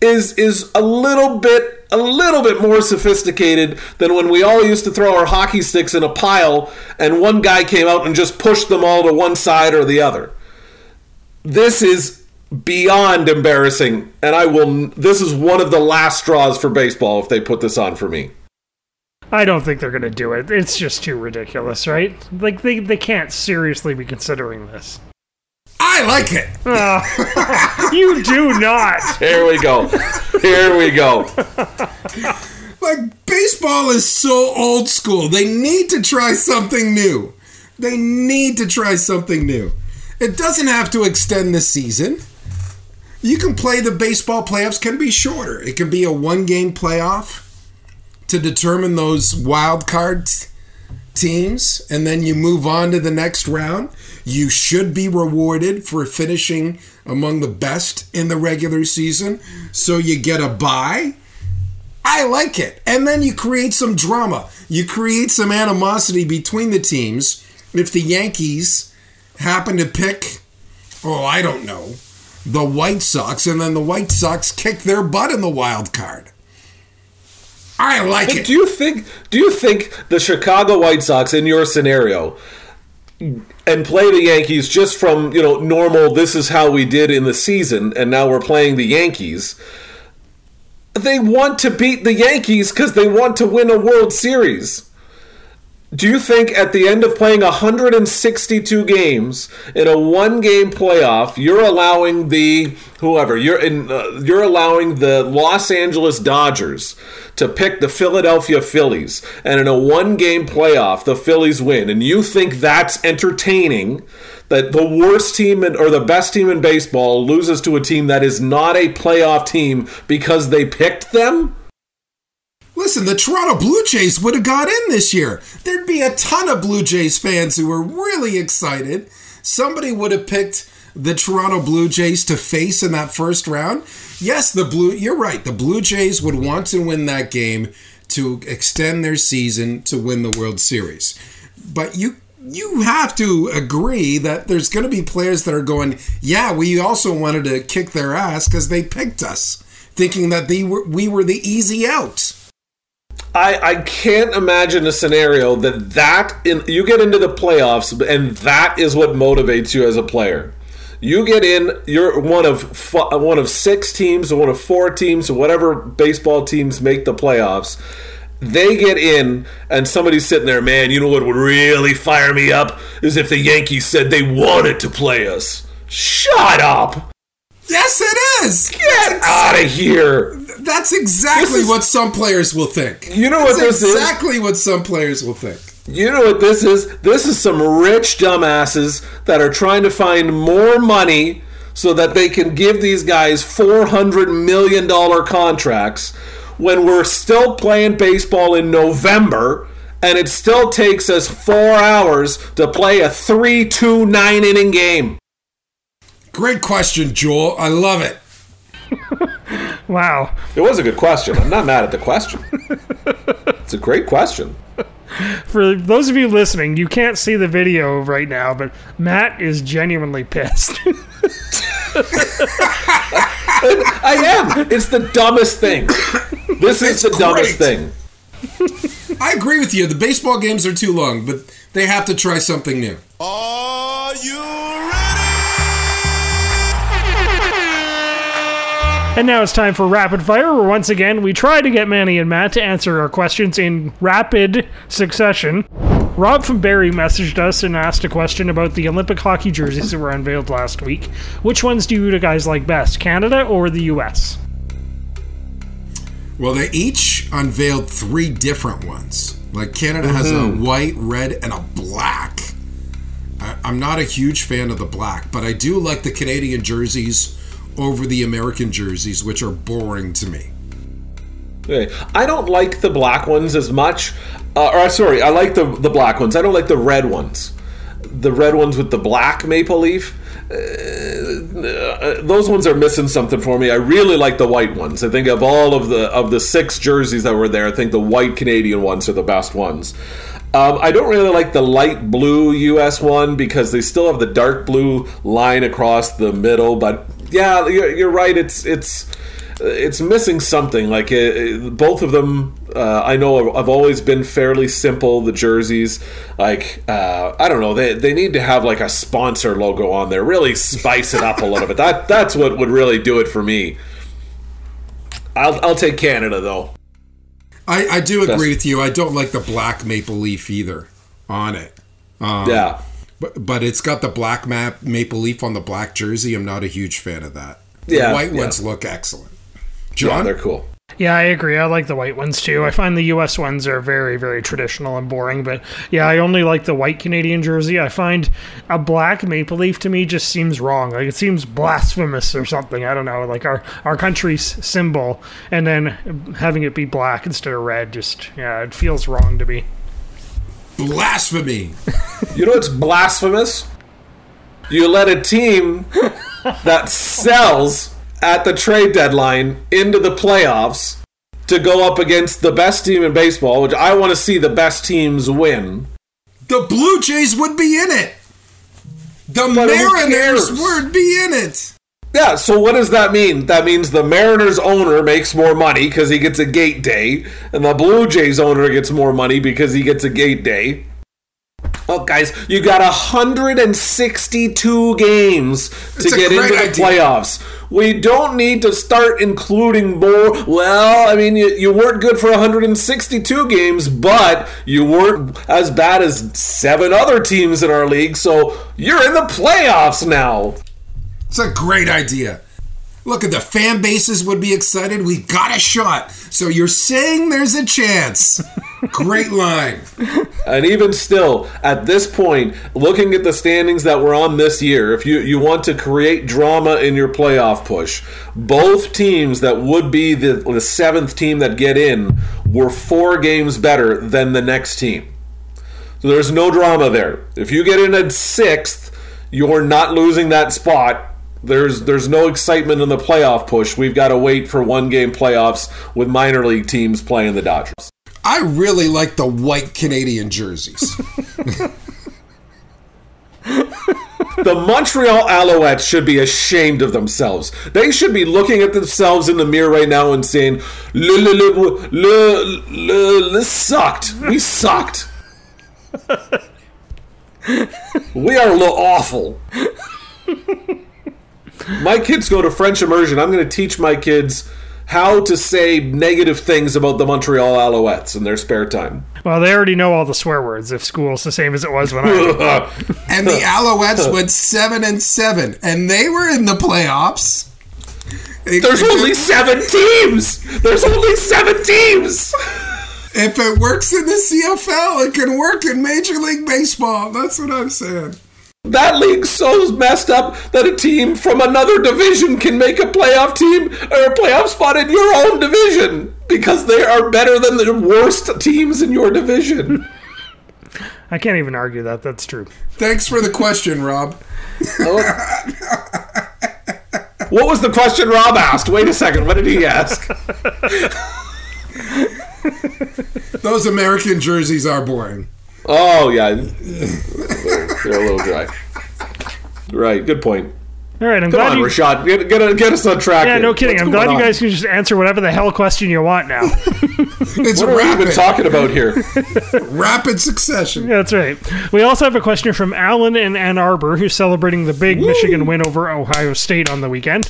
is is a little bit a little bit more sophisticated than when we all used to throw our hockey sticks in a pile and one guy came out and just pushed them all to one side or the other. This is beyond embarrassing and I will this is one of the last straws for baseball if they put this on for me. I don't think they're going to do it. It's just too ridiculous, right? Like they they can't seriously be considering this. I like it. Ah. *laughs* You do not. Here we go. Here we go. Like baseball is so old school. They need to try something new. They need to try something new. It doesn't have to extend the season. You can play the baseball playoffs can be shorter. It can be a one game playoff to determine those wild cards teams and then you move on to the next round. You should be rewarded for finishing among the best in the regular season. So you get a bye. I like it. And then you create some drama. You create some animosity between the teams. If the Yankees happen to pick, oh, I don't know, the White Sox, and then the White Sox kick their butt in the wild card. I like it. Do you think? Do you think the Chicago White Sox in your scenario and play the Yankees just from you know normal? This is how we did in the season, and now we're playing the Yankees. They want to beat the Yankees because they want to win a World Series. Do you think at the end of playing 162 games in a one-game playoff, you're allowing the whoever you're in, uh, you're allowing the Los Angeles Dodgers to pick the Philadelphia Phillies, and in a one-game playoff, the Phillies win, and you think that's entertaining? That the worst team in, or the best team in baseball loses to a team that is not a playoff team because they picked them? Listen, the Toronto Blue Jays would have got in this year. There'd be a ton of Blue Jays fans who were really excited. Somebody would have picked the Toronto Blue Jays to face in that first round. Yes, the Blue you're right. The Blue Jays would want to win that game to extend their season to win the World Series. But you you have to agree that there's going to be players that are going, yeah, we also wanted to kick their ass because they picked us, thinking that they were, we were the easy out. I, I can't imagine a scenario that that in, you get into the playoffs and that is what motivates you as a player. You get in, you're one of one of six teams or one of four teams or whatever baseball teams make the playoffs. They get in, and somebody's sitting there, man. You know what would really fire me up is if the Yankees said they wanted to play us. Shut up! Yes, it is. Get out of here. That's exactly is, what some players will think. You know That's what this exactly is? Exactly what some players will think. You know what this is? This is some rich dumbasses that are trying to find more money so that they can give these guys $400 million contracts when we're still playing baseball in November and it still takes us four hours to play a 3 2 9 inning game. Great question, Joel. I love it. *laughs* wow. It was a good question. I'm not mad at the question. it's a great question. For those of you listening, you can't see the video right now, but Matt is genuinely pissed. *laughs* I am. It's the dumbest thing. This is It's the dumbest great. thing. I agree with you. The baseball games are too long, but they have to try something new. Are you And now it's time for rapid fire, where once again we try to get Manny and Matt to answer our questions in rapid succession. Rob from Barry messaged us and asked a question about the Olympic hockey jerseys that were unveiled last week. Which ones do you guys like best, Canada or the US? Well, they each unveiled three different ones. Like Canada has a mm-hmm. white, red, and a black. I, I'm not a huge fan of the black, but I do like the Canadian jerseys over the American jerseys, which are boring to me. I don't like the black ones as much. Uh, or sorry, I like the the black ones. I don't like the red ones. The red ones with the black maple leaf. Uh, those ones are missing something for me. I really like the white ones. I think of all of the of the six jerseys that were there, I think the white Canadian ones are the best ones. Um, I don't really like the light blue US one because they still have the dark blue line across the middle. But yeah, you're, you're right. It's it's it's missing something. Like uh both of them, uh, I know I've always been fairly simple. The jerseys, like uh, I don't know, they they need to have like a sponsor logo on there. Really spice it up a little bit. That that's what would really do it for me. I'll I'll take Canada though. I, I do agree Best- with you. I don't like the black maple leaf either on it. Um, Yeah. But, but it's got the black map maple leaf on the black jersey. I'm not a huge fan of that. Yeah, the white yeah. ones look excellent. Yeah, John, they're cool. Yeah, I agree. I like the white ones too. I find the US ones are very, very traditional and boring, but yeah, I only like the white Canadian jersey. I find a black maple leaf to me just seems wrong. Like it seems blasphemous or something. I don't know. Like our, our country's symbol and then having it be black instead of red just yeah, it feels wrong to me. blasphemy. *laughs* You know what's blasphemous? You let a team that sells at the trade deadline into the playoffs to go up against the best team in baseball, which I want to see the best teams win. The Blue Jays would be in it. The But Mariners would be in it. Yeah, so what does that mean? That means the Mariners owner makes more money because he gets a gate day, and the Blue Jays owner gets more money because he gets a gate day. Oh, guys, you got 162 games to It's get into the idea. playoffs. We don't need to start including more. Well, I mean, you, you weren't good for 162 games, but you weren't as bad as seven other teams in our league, so you're in the playoffs now. It's a great idea. Look at the fan bases would be excited. We got a shot. So you're saying there's a chance. Great *laughs* line. And even still, at this point, looking at the standings that we're on this year, if you, you want to create drama in your playoff push, both teams that would be the, the seventh team that get in were four games better than the next team. So there's no drama there. If you get in at sixth, you're not losing that spot. There's there's no excitement in the playoff push. We've got to wait for one game playoffs with minor league teams playing the Dodgers. I really like the white Canadian jerseys. *laughs* the Montreal Alouettes should be ashamed of themselves. They should be looking at themselves in the mirror right now and saying, "Le, le, le, le, le, le sucked. We sucked. *laughs* we are awful." *laughs* my kids go to French immersion. I'm going to teach my kids how to say negative things about the Montreal Alouettes in their spare time. Well, they already know all the swear words if school's the same as it was when I. *laughs* *laughs* And the Alouettes went seven and seven, and they were in the playoffs. There's only seven teams. There's only seven teams. If it works in the CFL, it can work in Major League Baseball. That's what I'm saying. That league's so messed up that a team from another division can make a playoff team or a playoff spot in your own division because they are better than the worst teams in your division. *laughs* I can't even argue that. That's true. Thanks for the question, Rob. Oh. What was the question Rob asked? Wait a second. What did he ask? Those American jerseys are boring. Oh yeah, *laughs* they're a little dry. Right. Good point. All right, I'm Come glad on, you. Rashad. Get, get, get us on track. Yeah, here. no kidding. What's I'm glad going you guys can just answer whatever the hell question you want now. *laughs* It's What are we even rapid, talking about here? *laughs* rapid succession. That's right. We also have a question from Alan in Ann Arbor, who's celebrating the big Michigan win over Ohio State on the weekend.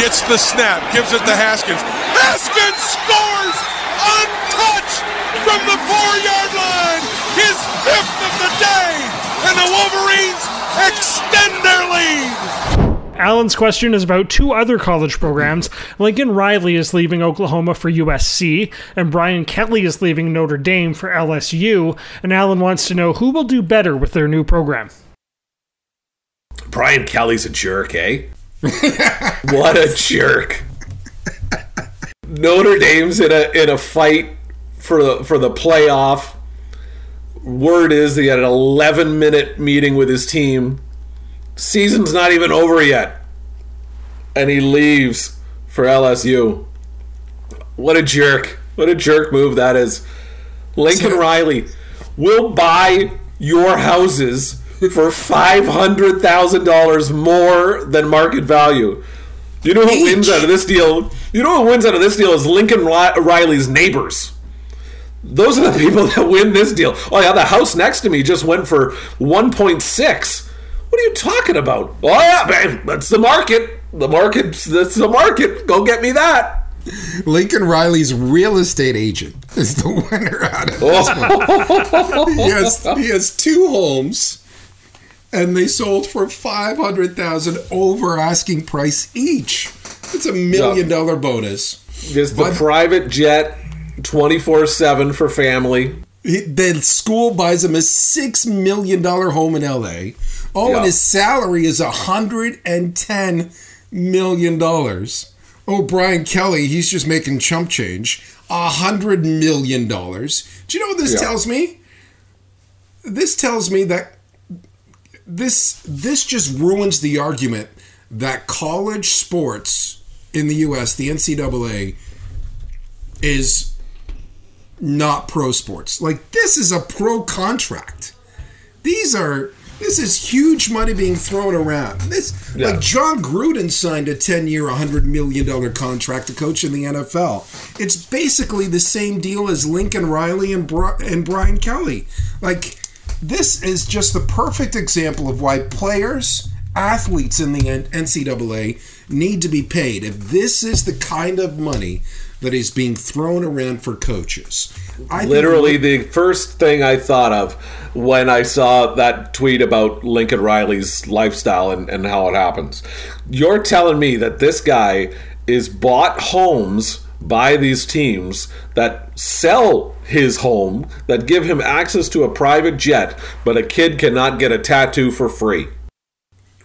gets the snap, gives it to Haskins. Haskins scores untouched from the four-yard line. His fifth of the day, and the Wolverines extend their lead. Alan's question is about two other college programs. Lincoln Riley is leaving Oklahoma for USC, and Brian Kelly is leaving Notre Dame for LSU. And Alan wants to know who will do better with their new program. Brian Kelly's a jerk, eh? *laughs* what a jerk. Notre Dame's in a in a fight for the for the playoff. Word is he had an 11 minute meeting with his team. Season's not even over yet. And he leaves for LSU. What a jerk. What a jerk move that is. Lincoln Riley will buy your houses for $500,000 more than market value. You know who wins out of this deal? You know who wins out of this deal is Lincoln Riley's neighbors. Those are the *laughs* people that win this deal. Oh yeah, the house next to me just went for 1.6. What are you talking about? Oh yeah, man, that's the market. The market. That's the market. Go get me that. Lincoln Riley's real estate agent is the winner out of this. Oh, *laughs* He has, he has two homes, and they sold for five hundred thousand over asking price each. It's a million dollar bonus. just the What? private jet, 24 seven for family. He, the school buys him a six million dollar home in L.A. Oh, Yeah. and his salary is a hundred and ten million dollars. Oh, Brian Kelly, he's just making chump change. A hundred million dollars. Do you know what this Yeah. tells me? This tells me that this this just ruins the argument that college sports in the U.S., the NCAA, is not pro sports. Like this is a pro contract. These are this is huge money being thrown around. This Yeah. like Jon Gruden signed a 10-year, 100 million dollar contract to coach in the NFL. It's basically the same deal as Lincoln Riley and Bri- and Brian Kelly. Like this is just the perfect example of why players, athletes in the NCAA need to be paid. If this is the kind of money that is being thrown around for coaches, I Literally, the first thing I thought of when I saw that tweet about Lincoln Riley's lifestyle and, and how it happens. You're telling me that this guy is bought homes by these teams that sell his home, that give him access to a private jet, but a kid cannot get a tattoo for free.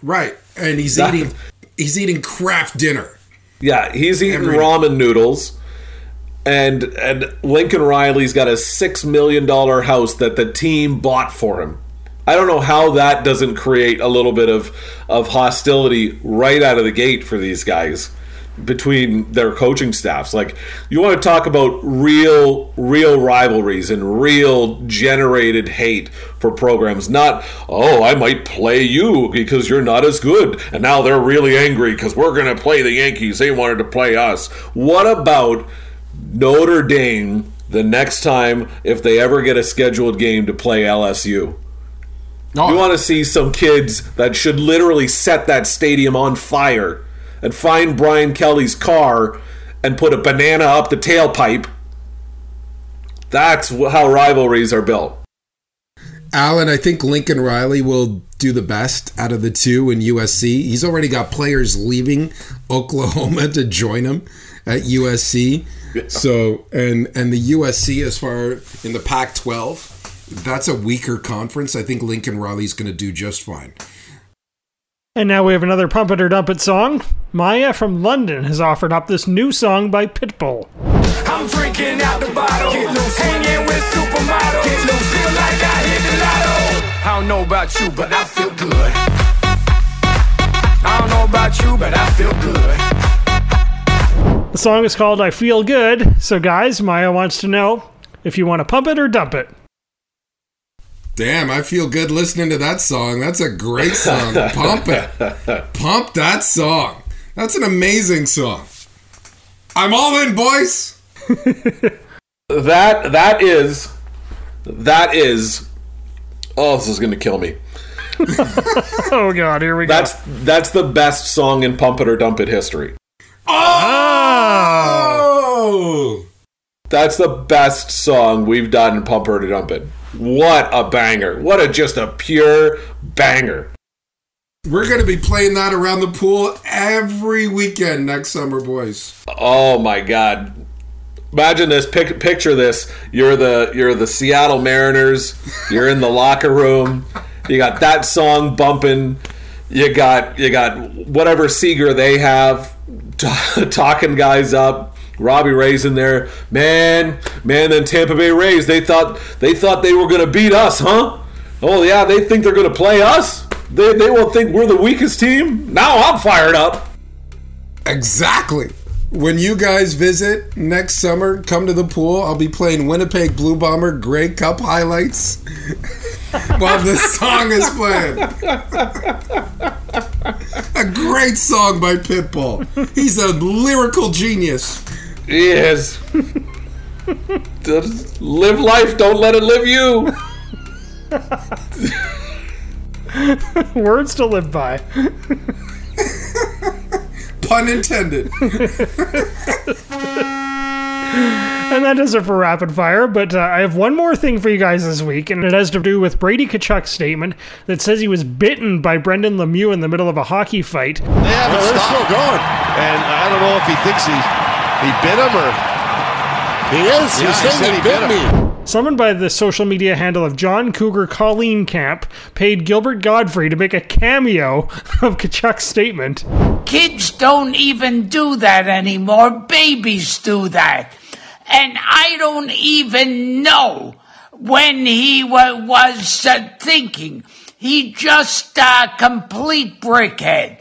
Right, and he's That- eating he's eating craft dinner. Yeah, he's eating Every- ramen noodles. And and Lincoln Riley's got a six million dollar house that the team bought for him. I don't know how that doesn't create a little bit of of hostility right out of the gate for these guys. between their coaching staffs. Like you want to talk about real real rivalries and real generated hate for programs, not oh, I might play you because you're not as good and now they're really angry cuz we're going to play the Yankees. They wanted to play us. What about Notre Dame the next time if they ever get a scheduled game to play LSU? Oh, You want to see some kids that should literally set that stadium on fire and find Brian Kelly's car and put a banana up the tailpipe. That's how rivalries are built. Alan, I think Lincoln Riley will do the best out of the two in USC. He's already got players leaving *laughs* Oklahoma to join him at USC. So, and and the USC as far in the Pac-12, that's a weaker conference. I think Lincoln Riley's going to do just fine. And now we have another Pump It or Dump It song. Maya from London has offered up this new song by Pitbull. I'm drinking out the bottle, hanging with supermodels. Feel like I hit the lotto. I don't know about you, but I feel good. I don't know about you, but I feel good. The song is called I Feel Good. So, guys, Maya wants to know if you want to pump it or dump it. Damn, I feel good listening to that song. That's a great song. *laughs* Pump it. Pump that song. That's an amazing song. I'm all in, boys. *laughs* That that is that is Oh, this is going to kill me. *laughs* Oh, God, here we go. That's that's the best song in Pump It or Dump It history. Oh! That's the best song we've done in Pump It or Dump It. What a banger. What a just a pure banger. We're going to be playing that around the pool every weekend next summer, boys. Oh my god. Imagine this pic- picture this. You're the you're the Seattle Mariners. You're in the locker room. You got that song bumping. You got you got whatever Seager they have *laughs* t- talking guys up. Robbie Ray's in there. Man, man, then Tampa Bay Rays, they thought they thought they were gonna beat us, huh? Oh yeah, they think they're gonna play us? They they will think we're the weakest team? Now I'm fired up. Exactly. When you guys visit next summer, come to the pool. I'll be playing Winnipeg Blue Bomber Grey Cup highlights *laughs* while this song is playing. a great song by Pitbull. He's a lyrical genius. Yes. Just live life, don't let it live you. *laughs* Words to live by. *laughs* Pun intended. *laughs* And that does it for rapid fire. But uh, I have one more thing for you guys this week, and it has to do with Brady Tkachuk's statement that says he was bitten by Brendan Lemieux in the middle of a hockey fight. They haven't they're stopped. still going. And I don't know if he thinks he he bit him or He is. Yeah, He's he saying said he he bit bit me. Someone by the social media handle of John Cougar Colleen Camp paid Gilbert Gottfried to make a cameo *laughs* of Tkachuk's statement. Kids don't even do that anymore. Babies do that. And I don't even know when he wa- was uh, thinking. He just a uh, complete brickhead.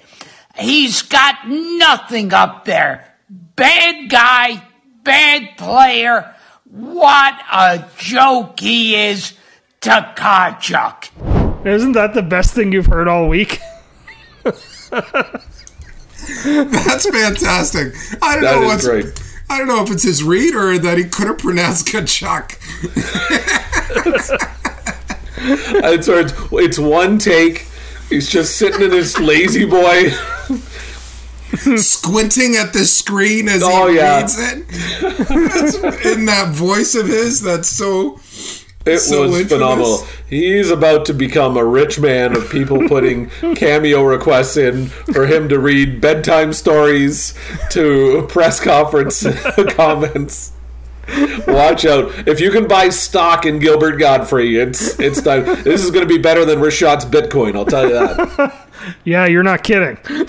He's got nothing up there. Bad guy, bad player. What a joke he is to Tkachuk. Isn't that the best thing you've heard all week? *laughs* That's fantastic. I don't That know what's. great. I don't know if it's his read or that he couldn't pronounce Tkachuk. *laughs* It's, it's, it's one take. He's just sitting in his lazy boy. *laughs* squinting at the screen as Oh, he yeah. reads it. In that voice of his, that's so. It So was infamous. phenomenal. He's about to become a rich man of people putting *laughs* cameo requests in for him to read bedtime stories to press conference *laughs* comments. Watch out! If you can buy stock in Gilbert Gottfried, it's it's time. This is going to be better than Rashad's Bitcoin. I'll tell you that. *laughs* Yeah, you're not kidding. *laughs*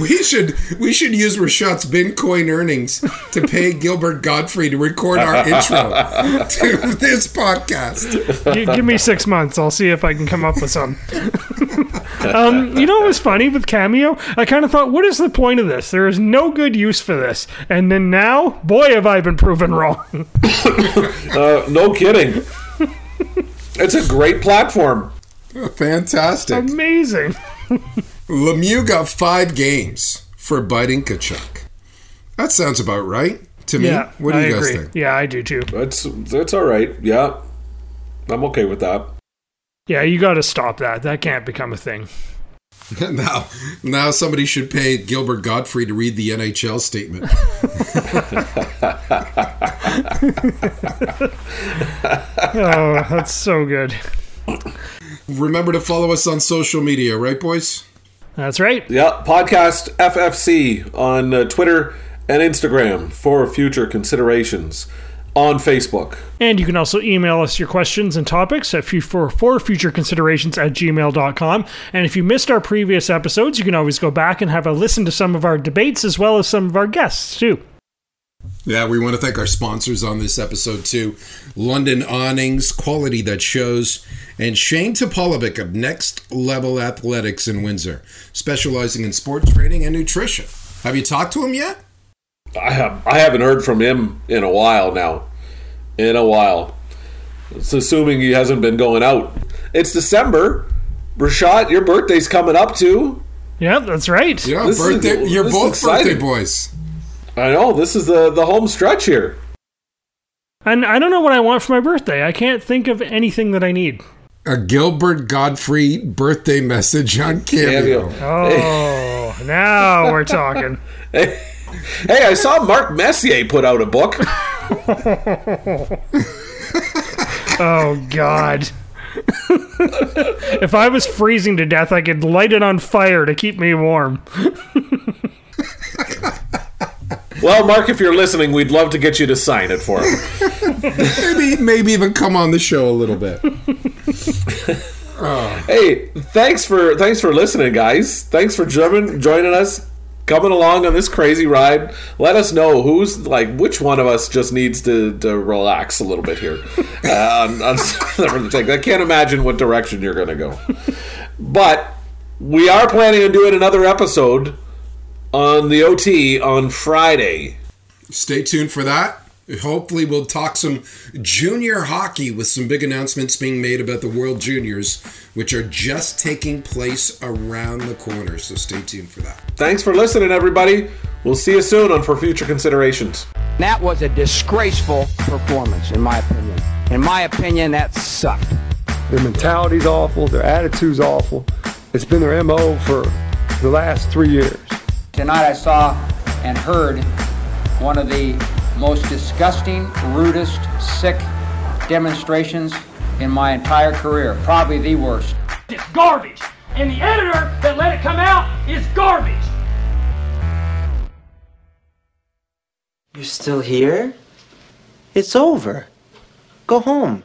We should we should use Rashad's Bitcoin earnings to pay Gilbert Gottfried to record our *laughs* intro to this podcast. Gi- give me six months. I'll see if I can come up with some. *laughs* um, you know what was funny with Cameo? I kind of thought, what is the point of this? There is no good use for this. And then now, boy, have I been proven wrong. Uh, no kidding. it's a great platform. Fantastic. Amazing. Lemieux got five games for biting Tkachuk. That sounds about right to me. Yeah, what do I you guys agree. think? Yeah, I do too. That's that's all right. Yeah, I'm okay with that. Yeah, you got to stop that. That can't become a thing. *laughs* now, now somebody should pay Gilbert Gottfried to read the NHL statement. *laughs* Oh, that's so good. *laughs* Remember to follow us on social media, right, boys? That's right. Yeah, podcast FFC on uh, Twitter and Instagram for future considerations. On Facebook. And you can also email us your questions and topics at fu- for, for future considerations at gmail.com. And if you missed our previous episodes, you can always go back and have a listen to some of our debates as well as some of our guests, too. Yeah, we want to thank our sponsors on this episode too London Awnings, quality that shows, and Shane Topolovic of Next Level Athletics in Windsor, specializing in sports training and nutrition. Have you talked to him yet? I have I haven't heard from him in a while now. In a while. It's assuming he hasn't been going out. It's December. Rashad, your birthday's coming up too. Yeah, that's right. Yeah, This is- birthday. you're both birthday boys. I know this is the the home stretch here. And I don't know what I want for my birthday. I can't think of anything that I need. A Gilbert Gottfried birthday message on Cameo. Oh, now we're talking. *laughs* Hey, hey, I saw Mark Messier put out a book. *laughs* Oh, God. if I was freezing to death, I could light it on fire to keep me warm. *laughs* Well, Mark, if you're listening, we'd love to get you to sign it for him. *laughs* maybe, maybe even come on the show a little bit. *laughs* Hey, thanks for thanks for listening, guys. Thanks for joining joining us, coming along on this crazy ride. Let us know who's like which one of us just needs to, to relax a little bit here. Uh, on, on. *laughs* I can't imagine what direction you're going to go, but we are planning on doing another episode on the OT on Friday. Stay tuned for that. Hopefully, we'll talk some junior hockey with some big announcements being made about the World Juniors, which are just taking place around the corner. So stay tuned for that. Thanks for listening, everybody. We'll see you soon on For Future Considerations. That was a disgraceful performance, in my opinion. In my opinion, that sucked. Their mentality's awful. Their attitude's awful. It's been their MO for the last three years. Tonight I saw and heard one of the most disgusting, rudest, sick demonstrations in my entire career. Probably the worst. It's garbage. And the editor that let it come out is garbage. You're still here? It's over. Go home.